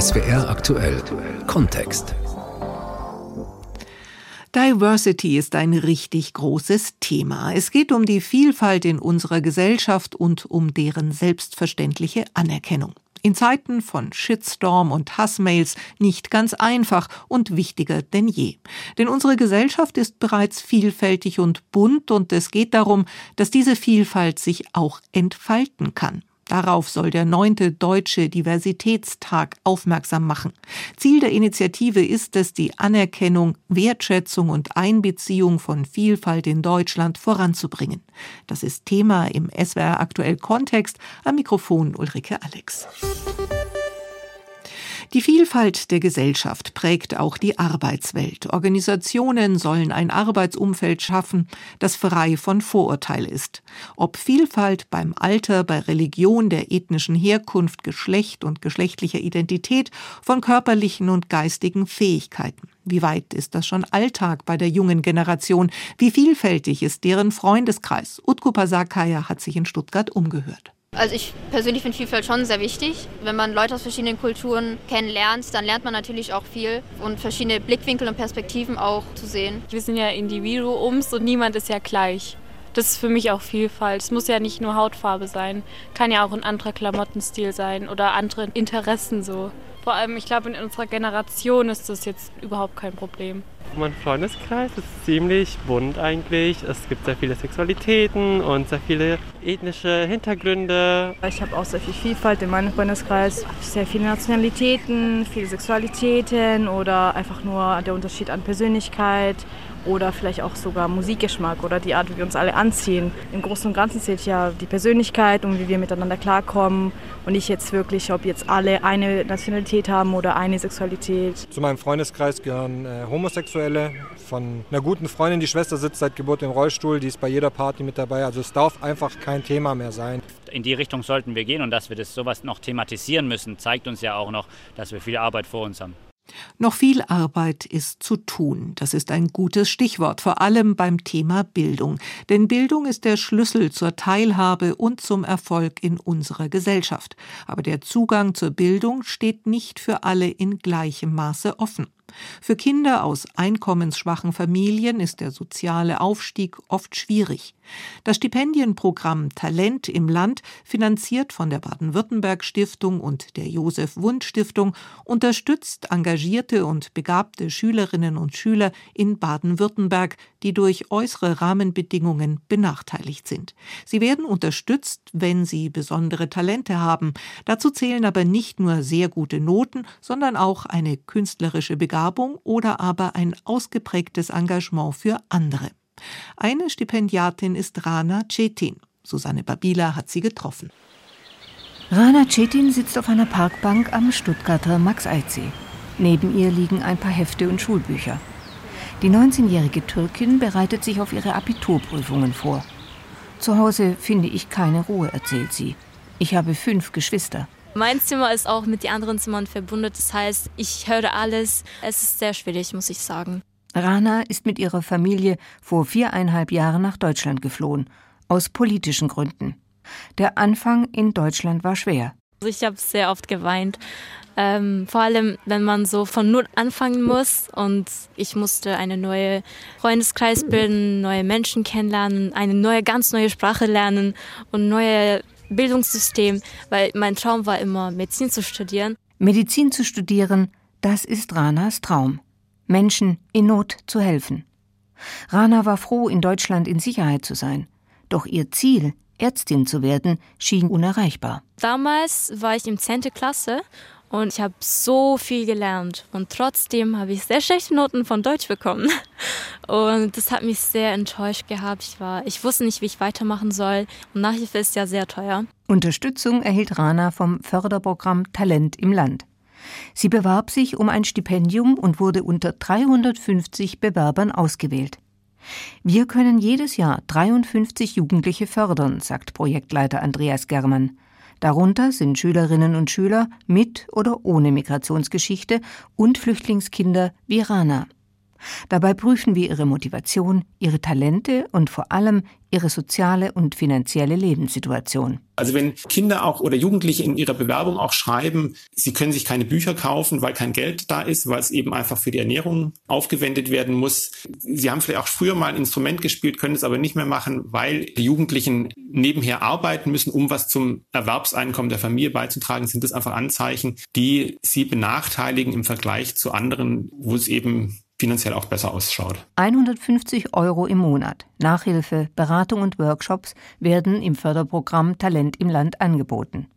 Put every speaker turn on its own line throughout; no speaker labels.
SWR aktuell Kontext.
Diversity ist ein richtig großes Thema. Es geht um die Vielfalt in unserer Gesellschaft und um deren selbstverständliche Anerkennung. In Zeiten von Shitstorm und Hassmails nicht ganz einfach und wichtiger denn je. Denn unsere Gesellschaft ist bereits vielfältig und bunt und es geht darum, dass diese Vielfalt sich auch entfalten kann. Darauf soll der neunte Deutsche Diversitätstag aufmerksam machen. Ziel der Initiative ist es, die Anerkennung, Wertschätzung und Einbeziehung von Vielfalt in Deutschland voranzubringen. Das ist Thema im SWR aktuell Kontext. Am Mikrofon Ulrike Alex. Die Vielfalt der Gesellschaft prägt auch die Arbeitswelt. Organisationen sollen ein Arbeitsumfeld schaffen, das frei von Vorurteil ist. Ob Vielfalt beim Alter, bei Religion, der ethnischen Herkunft, Geschlecht und geschlechtlicher Identität, von körperlichen und geistigen Fähigkeiten. Wie weit ist das schon Alltag bei der jungen Generation? Wie vielfältig ist deren Freundeskreis? Utku Pasakaya hat sich in Stuttgart umgehört.
Also ich persönlich finde Vielfalt schon sehr wichtig. Wenn man Leute aus verschiedenen Kulturen kennenlernt, dann lernt man natürlich auch viel und verschiedene Blickwinkel und Perspektiven auch zu sehen.
Wir sind ja Individuums und niemand ist ja gleich. Das ist für mich auch Vielfalt. Es muss ja nicht nur Hautfarbe sein, kann ja auch ein anderer Klamottenstil sein oder andere Interessen so. Vor allem, ich glaube, in unserer Generation ist das jetzt überhaupt kein Problem.
Mein Freundeskreis ist ziemlich bunt eigentlich. Es gibt sehr viele Sexualitäten und sehr viele ethnische Hintergründe.
Ich habe auch sehr viel Vielfalt in meinem Freundeskreis. Sehr viele Nationalitäten, viele Sexualitäten oder einfach nur der Unterschied an Persönlichkeit oder vielleicht auch sogar Musikgeschmack oder die Art, wie wir uns alle anziehen. Im Großen und Ganzen zählt ja die Persönlichkeit und wie wir miteinander klarkommen und nicht jetzt wirklich, ob jetzt alle eine Nationalität haben oder eine Sexualität.
Zu meinem Freundeskreis gehören äh, Homosexuelle. Von einer guten Freundin, die Schwester sitzt seit Geburt im Rollstuhl, die ist bei jeder Party mit dabei. Also es darf einfach kein Thema mehr sein.
In die Richtung sollten wir gehen und dass wir das sowas noch thematisieren müssen, zeigt uns ja auch noch, dass wir viel Arbeit vor uns haben.
Noch viel Arbeit ist zu tun. Das ist ein gutes Stichwort, vor allem beim Thema Bildung. Denn Bildung ist der Schlüssel zur Teilhabe und zum Erfolg in unserer Gesellschaft. Aber der Zugang zur Bildung steht nicht für alle in gleichem Maße offen. Für Kinder aus einkommensschwachen Familien ist der soziale Aufstieg oft schwierig. Das Stipendienprogramm Talent im Land, finanziert von der Baden-Württemberg Stiftung und der Josef Wund Stiftung, unterstützt engagierte und begabte Schülerinnen und Schüler in Baden-Württemberg, die durch äußere Rahmenbedingungen benachteiligt sind. Sie werden unterstützt, wenn sie besondere Talente haben. Dazu zählen aber nicht nur sehr gute Noten, sondern auch eine künstlerische Begabung oder aber ein ausgeprägtes Engagement für andere. Eine Stipendiatin ist Rana Cetin. Susanne Babila hat sie getroffen.
Rana Cetin sitzt auf einer Parkbank am Stuttgarter Max-Eidsee. Neben ihr liegen ein paar Hefte und Schulbücher. Die 19-jährige Türkin bereitet sich auf ihre Abiturprüfungen vor. Zu Hause finde ich keine Ruhe, erzählt sie. Ich habe fünf Geschwister.
Mein Zimmer ist auch mit den anderen Zimmern verbunden. Das heißt, ich höre alles. Es ist sehr schwierig, muss ich sagen.
Rana ist mit ihrer Familie vor viereinhalb Jahren nach Deutschland geflohen, aus politischen Gründen. Der Anfang in Deutschland war schwer.
Also ich habe sehr oft geweint, ähm, vor allem wenn man so von null anfangen muss und ich musste eine neue Freundeskreis bilden, neue Menschen kennenlernen, eine neue, ganz neue Sprache lernen und neue Bildungssystem, weil mein Traum war immer Medizin zu studieren.
Medizin zu studieren, das ist Ranas Traum. Menschen in Not zu helfen. Rana war froh, in Deutschland in Sicherheit zu sein. Doch ihr Ziel, Ärztin zu werden, schien unerreichbar.
Damals war ich im 10. Klasse und ich habe so viel gelernt. Und trotzdem habe ich sehr schlechte Noten von Deutsch bekommen. Und das hat mich sehr enttäuscht gehabt. Ich, war, ich wusste nicht, wie ich weitermachen soll. Und Nachhilfe ist ja sehr teuer.
Unterstützung erhielt Rana vom Förderprogramm Talent im Land. Sie bewarb sich um ein Stipendium und wurde unter 350 Bewerbern ausgewählt. Wir können jedes Jahr 53 Jugendliche fördern, sagt Projektleiter Andreas Germann. Darunter sind Schülerinnen und Schüler mit oder ohne Migrationsgeschichte und Flüchtlingskinder wie Rana. Dabei prüfen wir ihre Motivation, ihre Talente und vor allem ihre soziale und finanzielle Lebenssituation.
Also wenn Kinder auch oder Jugendliche in ihrer Bewerbung auch schreiben, sie können sich keine Bücher kaufen, weil kein Geld da ist, weil es eben einfach für die Ernährung aufgewendet werden muss. Sie haben vielleicht auch früher mal ein Instrument gespielt, können es aber nicht mehr machen, weil die Jugendlichen nebenher arbeiten müssen, um was zum Erwerbseinkommen der Familie beizutragen, sind das einfach Anzeichen, die sie benachteiligen im Vergleich zu anderen, wo es eben finanziell auch besser ausschaut.
150 Euro im Monat. Nachhilfe, Beratung und Workshops werden im Förderprogramm Talent im Land angeboten.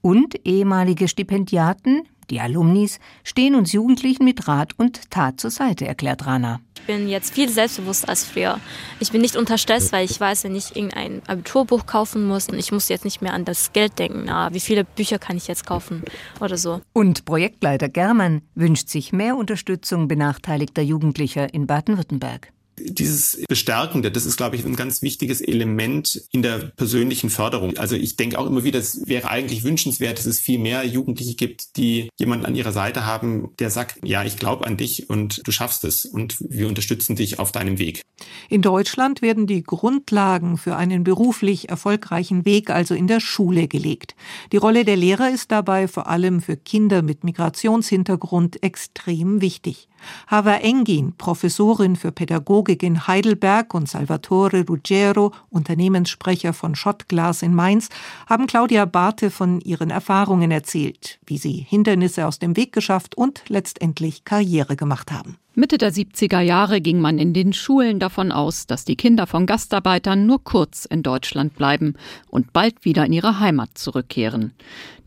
Und ehemalige Stipendiaten, die Alumnis, stehen uns Jugendlichen mit Rat und Tat zur Seite, erklärt Rana.
Ich bin jetzt viel selbstbewusster als früher. Ich bin nicht unter Stress, weil ich weiß, wenn ich irgendein Abiturbuch kaufen muss und ich muss jetzt nicht mehr an das Geld denken. Na, wie viele Bücher kann ich jetzt kaufen oder so.
Und Projektleiter Germann wünscht sich mehr Unterstützung benachteiligter Jugendlicher in Baden-Württemberg
dieses Bestärkende, das ist, glaube ich, ein ganz wichtiges Element in der persönlichen Förderung. Also ich denke auch immer wieder, es wäre eigentlich wünschenswert, dass es viel mehr Jugendliche gibt, die jemanden an ihrer Seite haben, der sagt, ja, ich glaube an dich und du schaffst es und wir unterstützen dich auf deinem Weg.
In Deutschland werden die Grundlagen für einen beruflich erfolgreichen Weg also in der Schule gelegt. Die Rolle der Lehrer ist dabei vor allem für Kinder mit Migrationshintergrund extrem wichtig. Hava Engin, Professorin für Pädagogik in Heidelberg und Salvatore Ruggiero, Unternehmenssprecher von Schottglas in Mainz, haben Claudia Barthe von ihren Erfahrungen erzählt, wie sie Hindernisse aus dem Weg geschafft und letztendlich Karriere gemacht haben.
Mitte der 70er Jahre ging man in den Schulen davon aus, dass die Kinder von Gastarbeitern nur kurz in Deutschland bleiben und bald wieder in ihre Heimat zurückkehren.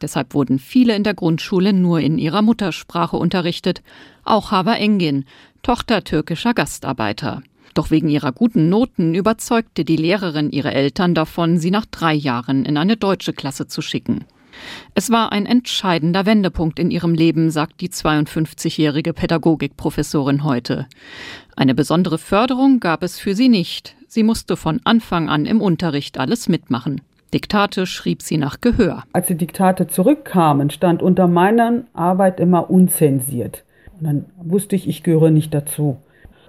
Deshalb wurden viele in der Grundschule nur in ihrer Muttersprache unterrichtet, auch Hava Engin, Tochter türkischer Gastarbeiter. Doch wegen ihrer guten Noten überzeugte die Lehrerin ihre Eltern davon, sie nach drei Jahren in eine deutsche Klasse zu schicken. Es war ein entscheidender Wendepunkt in ihrem Leben, sagt die 52-jährige Pädagogikprofessorin heute. Eine besondere Förderung gab es für sie nicht. Sie musste von Anfang an im Unterricht alles mitmachen. Diktate schrieb sie nach Gehör.
Als die Diktate zurückkamen, stand unter meiner Arbeit immer unzensiert. Und dann wusste ich, ich gehöre nicht dazu.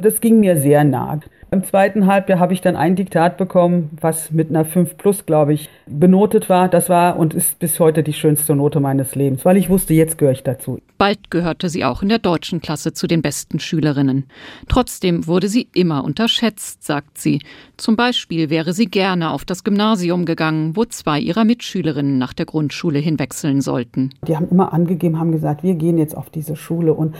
Das ging mir sehr nah. Im zweiten Halbjahr habe ich dann ein Diktat bekommen, was mit einer 5 plus, glaube ich, benotet war. Das war und ist bis heute die schönste Note meines Lebens, weil ich wusste, jetzt gehöre ich dazu.
Bald gehörte sie auch in der deutschen Klasse zu den besten Schülerinnen. Trotzdem wurde sie immer unterschätzt, sagt sie. Zum Beispiel wäre sie gerne auf das Gymnasium gegangen, wo zwei ihrer Mitschülerinnen nach der Grundschule hinwechseln sollten.
Die haben immer angegeben, haben gesagt, wir gehen jetzt auf diese Schule und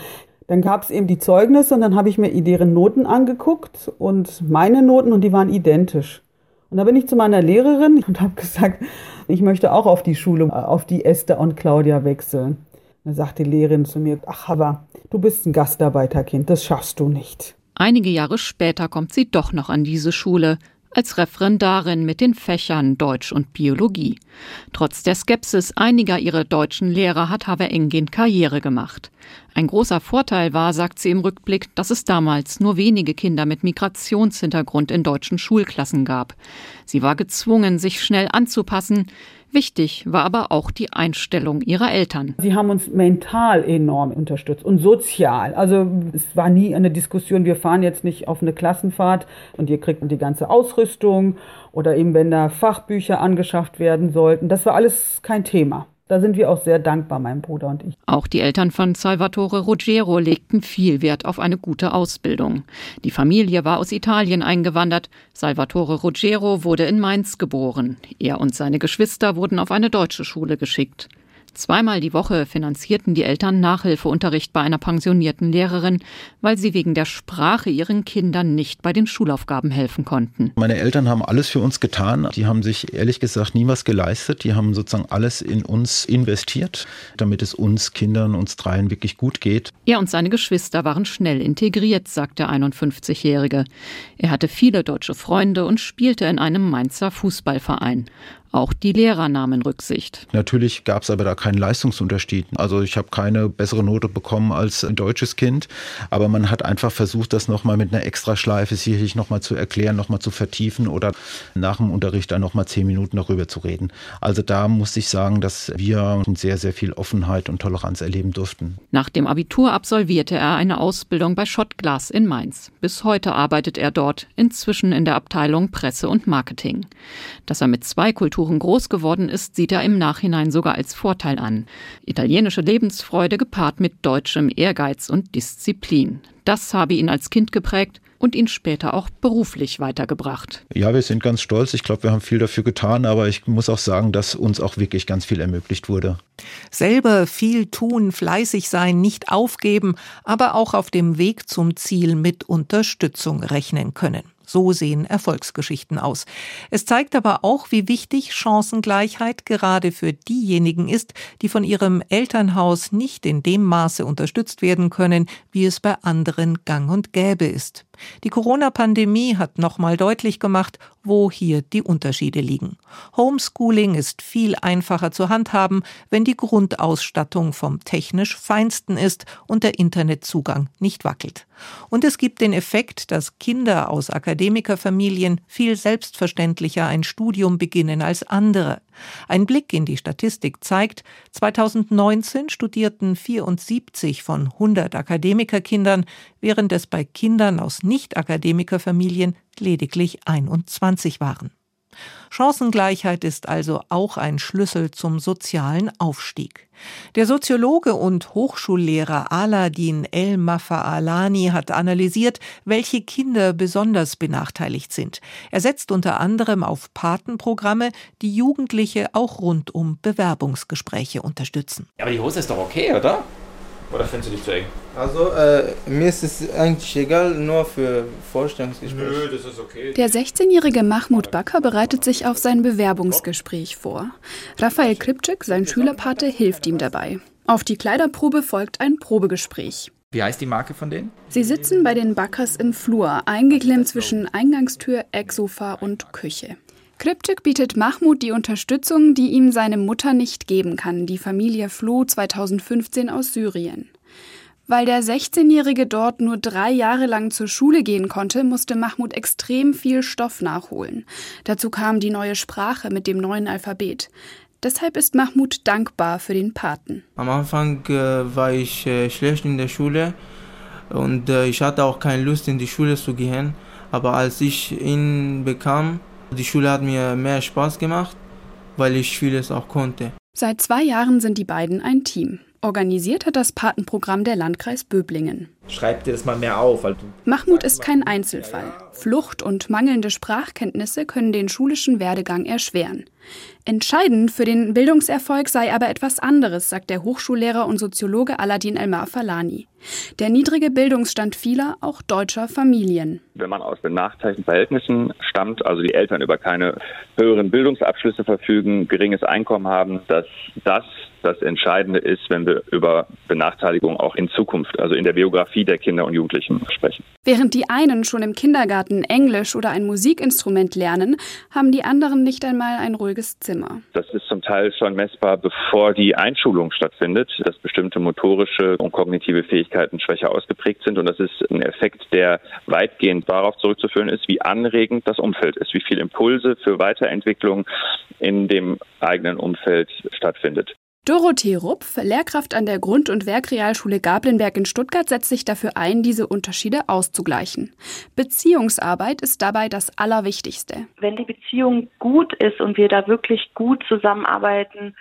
dann gab es eben die Zeugnisse und dann habe ich mir deren Noten angeguckt und meine Noten und die waren identisch. Und da bin ich zu meiner Lehrerin und habe gesagt, ich möchte auch auf die Schule, auf die Esther und Claudia wechseln. Da sagt die Lehrerin zu mir, ach aber, du bist ein Gastarbeiterkind, das schaffst du nicht.
Einige Jahre später kommt sie doch noch an diese Schule, als Referendarin mit den Fächern Deutsch und Biologie. Trotz der Skepsis einiger ihrer deutschen Lehrer hat Haver Engin Karriere gemacht. Ein großer Vorteil war, sagt sie im Rückblick, dass es damals nur wenige Kinder mit Migrationshintergrund in deutschen Schulklassen gab. Sie war gezwungen, sich schnell anzupassen, Wichtig war aber auch die Einstellung ihrer Eltern.
Sie haben uns mental enorm unterstützt und sozial. Also es war nie eine Diskussion, wir fahren jetzt nicht auf eine Klassenfahrt und ihr kriegt die ganze Ausrüstung oder eben wenn da Fachbücher angeschafft werden sollten. Das war alles kein Thema. Da sind wir auch sehr dankbar, mein Bruder und ich.
Auch die Eltern von Salvatore Ruggiero legten viel Wert auf eine gute Ausbildung. Die Familie war aus Italien eingewandert. Salvatore Ruggiero wurde in Mainz geboren. Er und seine Geschwister wurden auf eine deutsche Schule geschickt. Zweimal die Woche finanzierten die Eltern Nachhilfeunterricht bei einer pensionierten Lehrerin, weil sie wegen der Sprache ihren Kindern nicht bei den Schulaufgaben helfen konnten.
Meine Eltern haben alles für uns getan. Die haben sich ehrlich gesagt nie was geleistet. Die haben sozusagen alles in uns investiert, damit es uns Kindern, uns dreien wirklich gut geht.
Er und seine Geschwister waren schnell integriert, sagt der 51-Jährige. Er hatte viele deutsche Freunde und spielte in einem Mainzer Fußballverein. Auch die Lehrer nahmen Rücksicht.
Natürlich gab es aber da keinen Leistungsunterschied. Also ich habe keine bessere Note bekommen als ein deutsches Kind, aber man hat einfach versucht, das nochmal mit einer Extraschleife sicherlich nochmal zu erklären, nochmal zu vertiefen oder nach dem Unterricht dann nochmal zehn Minuten darüber zu reden. Also da muss ich sagen, dass wir sehr, sehr viel Offenheit und Toleranz erleben durften.
Nach dem Abitur absolvierte er eine Ausbildung bei Schottglas in Mainz. Bis heute arbeitet er dort, inzwischen in der Abteilung Presse und Marketing. Dass er mit zwei Kulturen groß geworden ist, sieht er im Nachhinein sogar als Vorteil an. Italienische Lebensfreude gepaart mit deutschem Ehrgeiz und Disziplin. Das habe ihn als Kind geprägt und ihn später auch beruflich weitergebracht.
Ja, wir sind ganz stolz. Ich glaube, wir haben viel dafür getan, aber ich muss auch sagen, dass uns auch wirklich ganz viel ermöglicht wurde.
Selber viel tun, fleißig sein, nicht aufgeben, aber auch auf dem Weg zum Ziel mit Unterstützung rechnen können. So sehen Erfolgsgeschichten aus. Es zeigt aber auch, wie wichtig Chancengleichheit gerade für diejenigen ist, die von ihrem Elternhaus nicht in dem Maße unterstützt werden können, wie es bei anderen gang und gäbe ist. Die Corona-Pandemie hat nochmal deutlich gemacht, wo hier die Unterschiede liegen. Homeschooling ist viel einfacher zu handhaben, wenn die Grundausstattung vom technisch feinsten ist und der Internetzugang nicht wackelt. Und es gibt den Effekt, dass Kinder aus Akademikerfamilien viel selbstverständlicher ein Studium beginnen als andere. Ein Blick in die Statistik zeigt, 2019 studierten 74 von 100 Akademikerkindern, während es bei Kindern aus Nicht-Akademikerfamilien lediglich 21 waren. Chancengleichheit ist also auch ein Schlüssel zum sozialen Aufstieg. Der Soziologe und Hochschullehrer Aladin El Mafaalani hat analysiert, welche Kinder besonders benachteiligt sind. Er setzt unter anderem auf Patenprogramme, die Jugendliche auch rund um Bewerbungsgespräche unterstützen.
Aber die Hose ist doch okay, oder? Oder findest du dich zu eng?
Also, äh, mir ist es eigentlich egal, nur für Vorstellungsgespräche.
Nö, das ist okay.
Der 16-jährige Mahmoud Bakker bereitet sich auf sein Bewerbungsgespräch vor. Raphael Kripczyk, sein Schülerpate, hilft ihm dabei. Auf die Kleiderprobe folgt ein Probegespräch.
Wie heißt die Marke von denen?
Sie sitzen bei den Backers im Flur, eingeklemmt zwischen Eingangstür, Ecksofa und Küche. Kripczyk bietet Mahmoud die Unterstützung, die ihm seine Mutter nicht geben kann. Die Familie floh 2015 aus Syrien. Weil der 16-Jährige dort nur drei Jahre lang zur Schule gehen konnte, musste Mahmoud extrem viel Stoff nachholen. Dazu kam die neue Sprache mit dem neuen Alphabet. Deshalb ist Mahmoud dankbar für den Paten.
Am Anfang äh, war ich äh, schlecht in der Schule und äh, ich hatte auch keine Lust in die Schule zu gehen. Aber als ich ihn bekam, die Schule hat mir mehr Spaß gemacht, weil ich vieles auch konnte.
Seit zwei Jahren sind die beiden ein Team. Organisiert hat das Patenprogramm der Landkreis Böblingen.
Schreib dir das mal mehr auf. Weil
Mahmoud ist kein Einzelfall. Flucht und mangelnde Sprachkenntnisse können den schulischen Werdegang erschweren. Entscheidend für den Bildungserfolg sei aber etwas anderes, sagt der Hochschullehrer und Soziologe Aladin Elmar Falani. Der niedrige Bildungsstand vieler, auch deutscher Familien.
Wenn man aus benachteiligten Verhältnissen stammt, also die Eltern über keine höheren Bildungsabschlüsse verfügen, geringes Einkommen haben, dass das das Entscheidende ist, wenn wir über Benachteiligung auch in Zukunft, also in der Biografie der Kinder und Jugendlichen sprechen.
Während die einen schon im Kindergarten Englisch oder ein Musikinstrument lernen, haben die anderen nicht einmal ein ruhiges Zimmer.
Das ist zum Teil schon messbar, bevor die Einschulung stattfindet, dass bestimmte motorische und kognitive Fähigkeiten schwächer ausgeprägt sind. Und das ist ein Effekt, der weitgehend darauf zurückzuführen ist, wie anregend das Umfeld ist, wie viel Impulse für Weiterentwicklung in dem eigenen Umfeld stattfindet.
Dorothee Rupf, Lehrkraft an der Grund- und Werkrealschule Gablenberg in Stuttgart, setzt sich dafür ein, diese Unterschiede auszugleichen. Beziehungsarbeit ist dabei das Allerwichtigste.
Wenn die Beziehung gut ist und wir da wirklich gut zusammenarbeiten,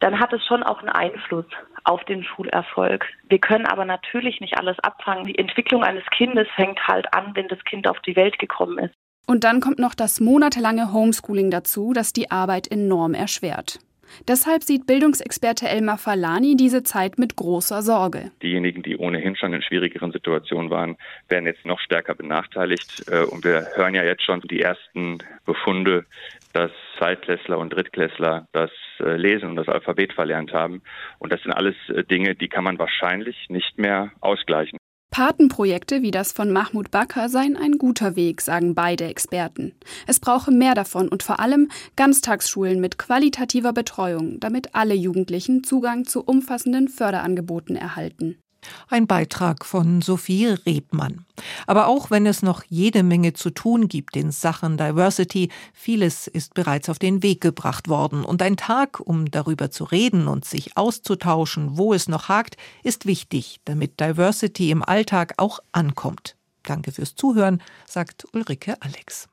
dann hat es schon auch einen Einfluss auf den Schulerfolg. Wir können aber natürlich nicht alles abfangen. Die Entwicklung eines Kindes fängt halt an, wenn das Kind auf die Welt gekommen ist.
Und dann kommt noch das monatelange Homeschooling dazu, das die Arbeit enorm erschwert. Deshalb sieht Bildungsexperte Elmar Falani diese Zeit mit großer Sorge.
Diejenigen, die ohnehin schon in schwierigeren Situationen waren, werden jetzt noch stärker benachteiligt. Äh, und wir hören ja jetzt schon die ersten Befunde, dass Zweitklässler und Drittklässler das äh, Lesen und das Alphabet verlernt haben. Und das sind alles äh, Dinge, die kann man wahrscheinlich nicht mehr ausgleichen.
Patenprojekte wie das von Mahmoud Bakr seien ein guter Weg, sagen beide Experten. Es brauche mehr davon und vor allem Ganztagsschulen mit qualitativer Betreuung, damit alle Jugendlichen Zugang zu umfassenden Förderangeboten erhalten.
Ein Beitrag von Sophie Rebmann. Aber auch wenn es noch jede Menge zu tun gibt in Sachen Diversity, vieles ist bereits auf den Weg gebracht worden. Und ein Tag, um darüber zu reden und sich auszutauschen, wo es noch hakt, ist wichtig, damit Diversity im Alltag auch ankommt. Danke fürs Zuhören, sagt Ulrike Alex.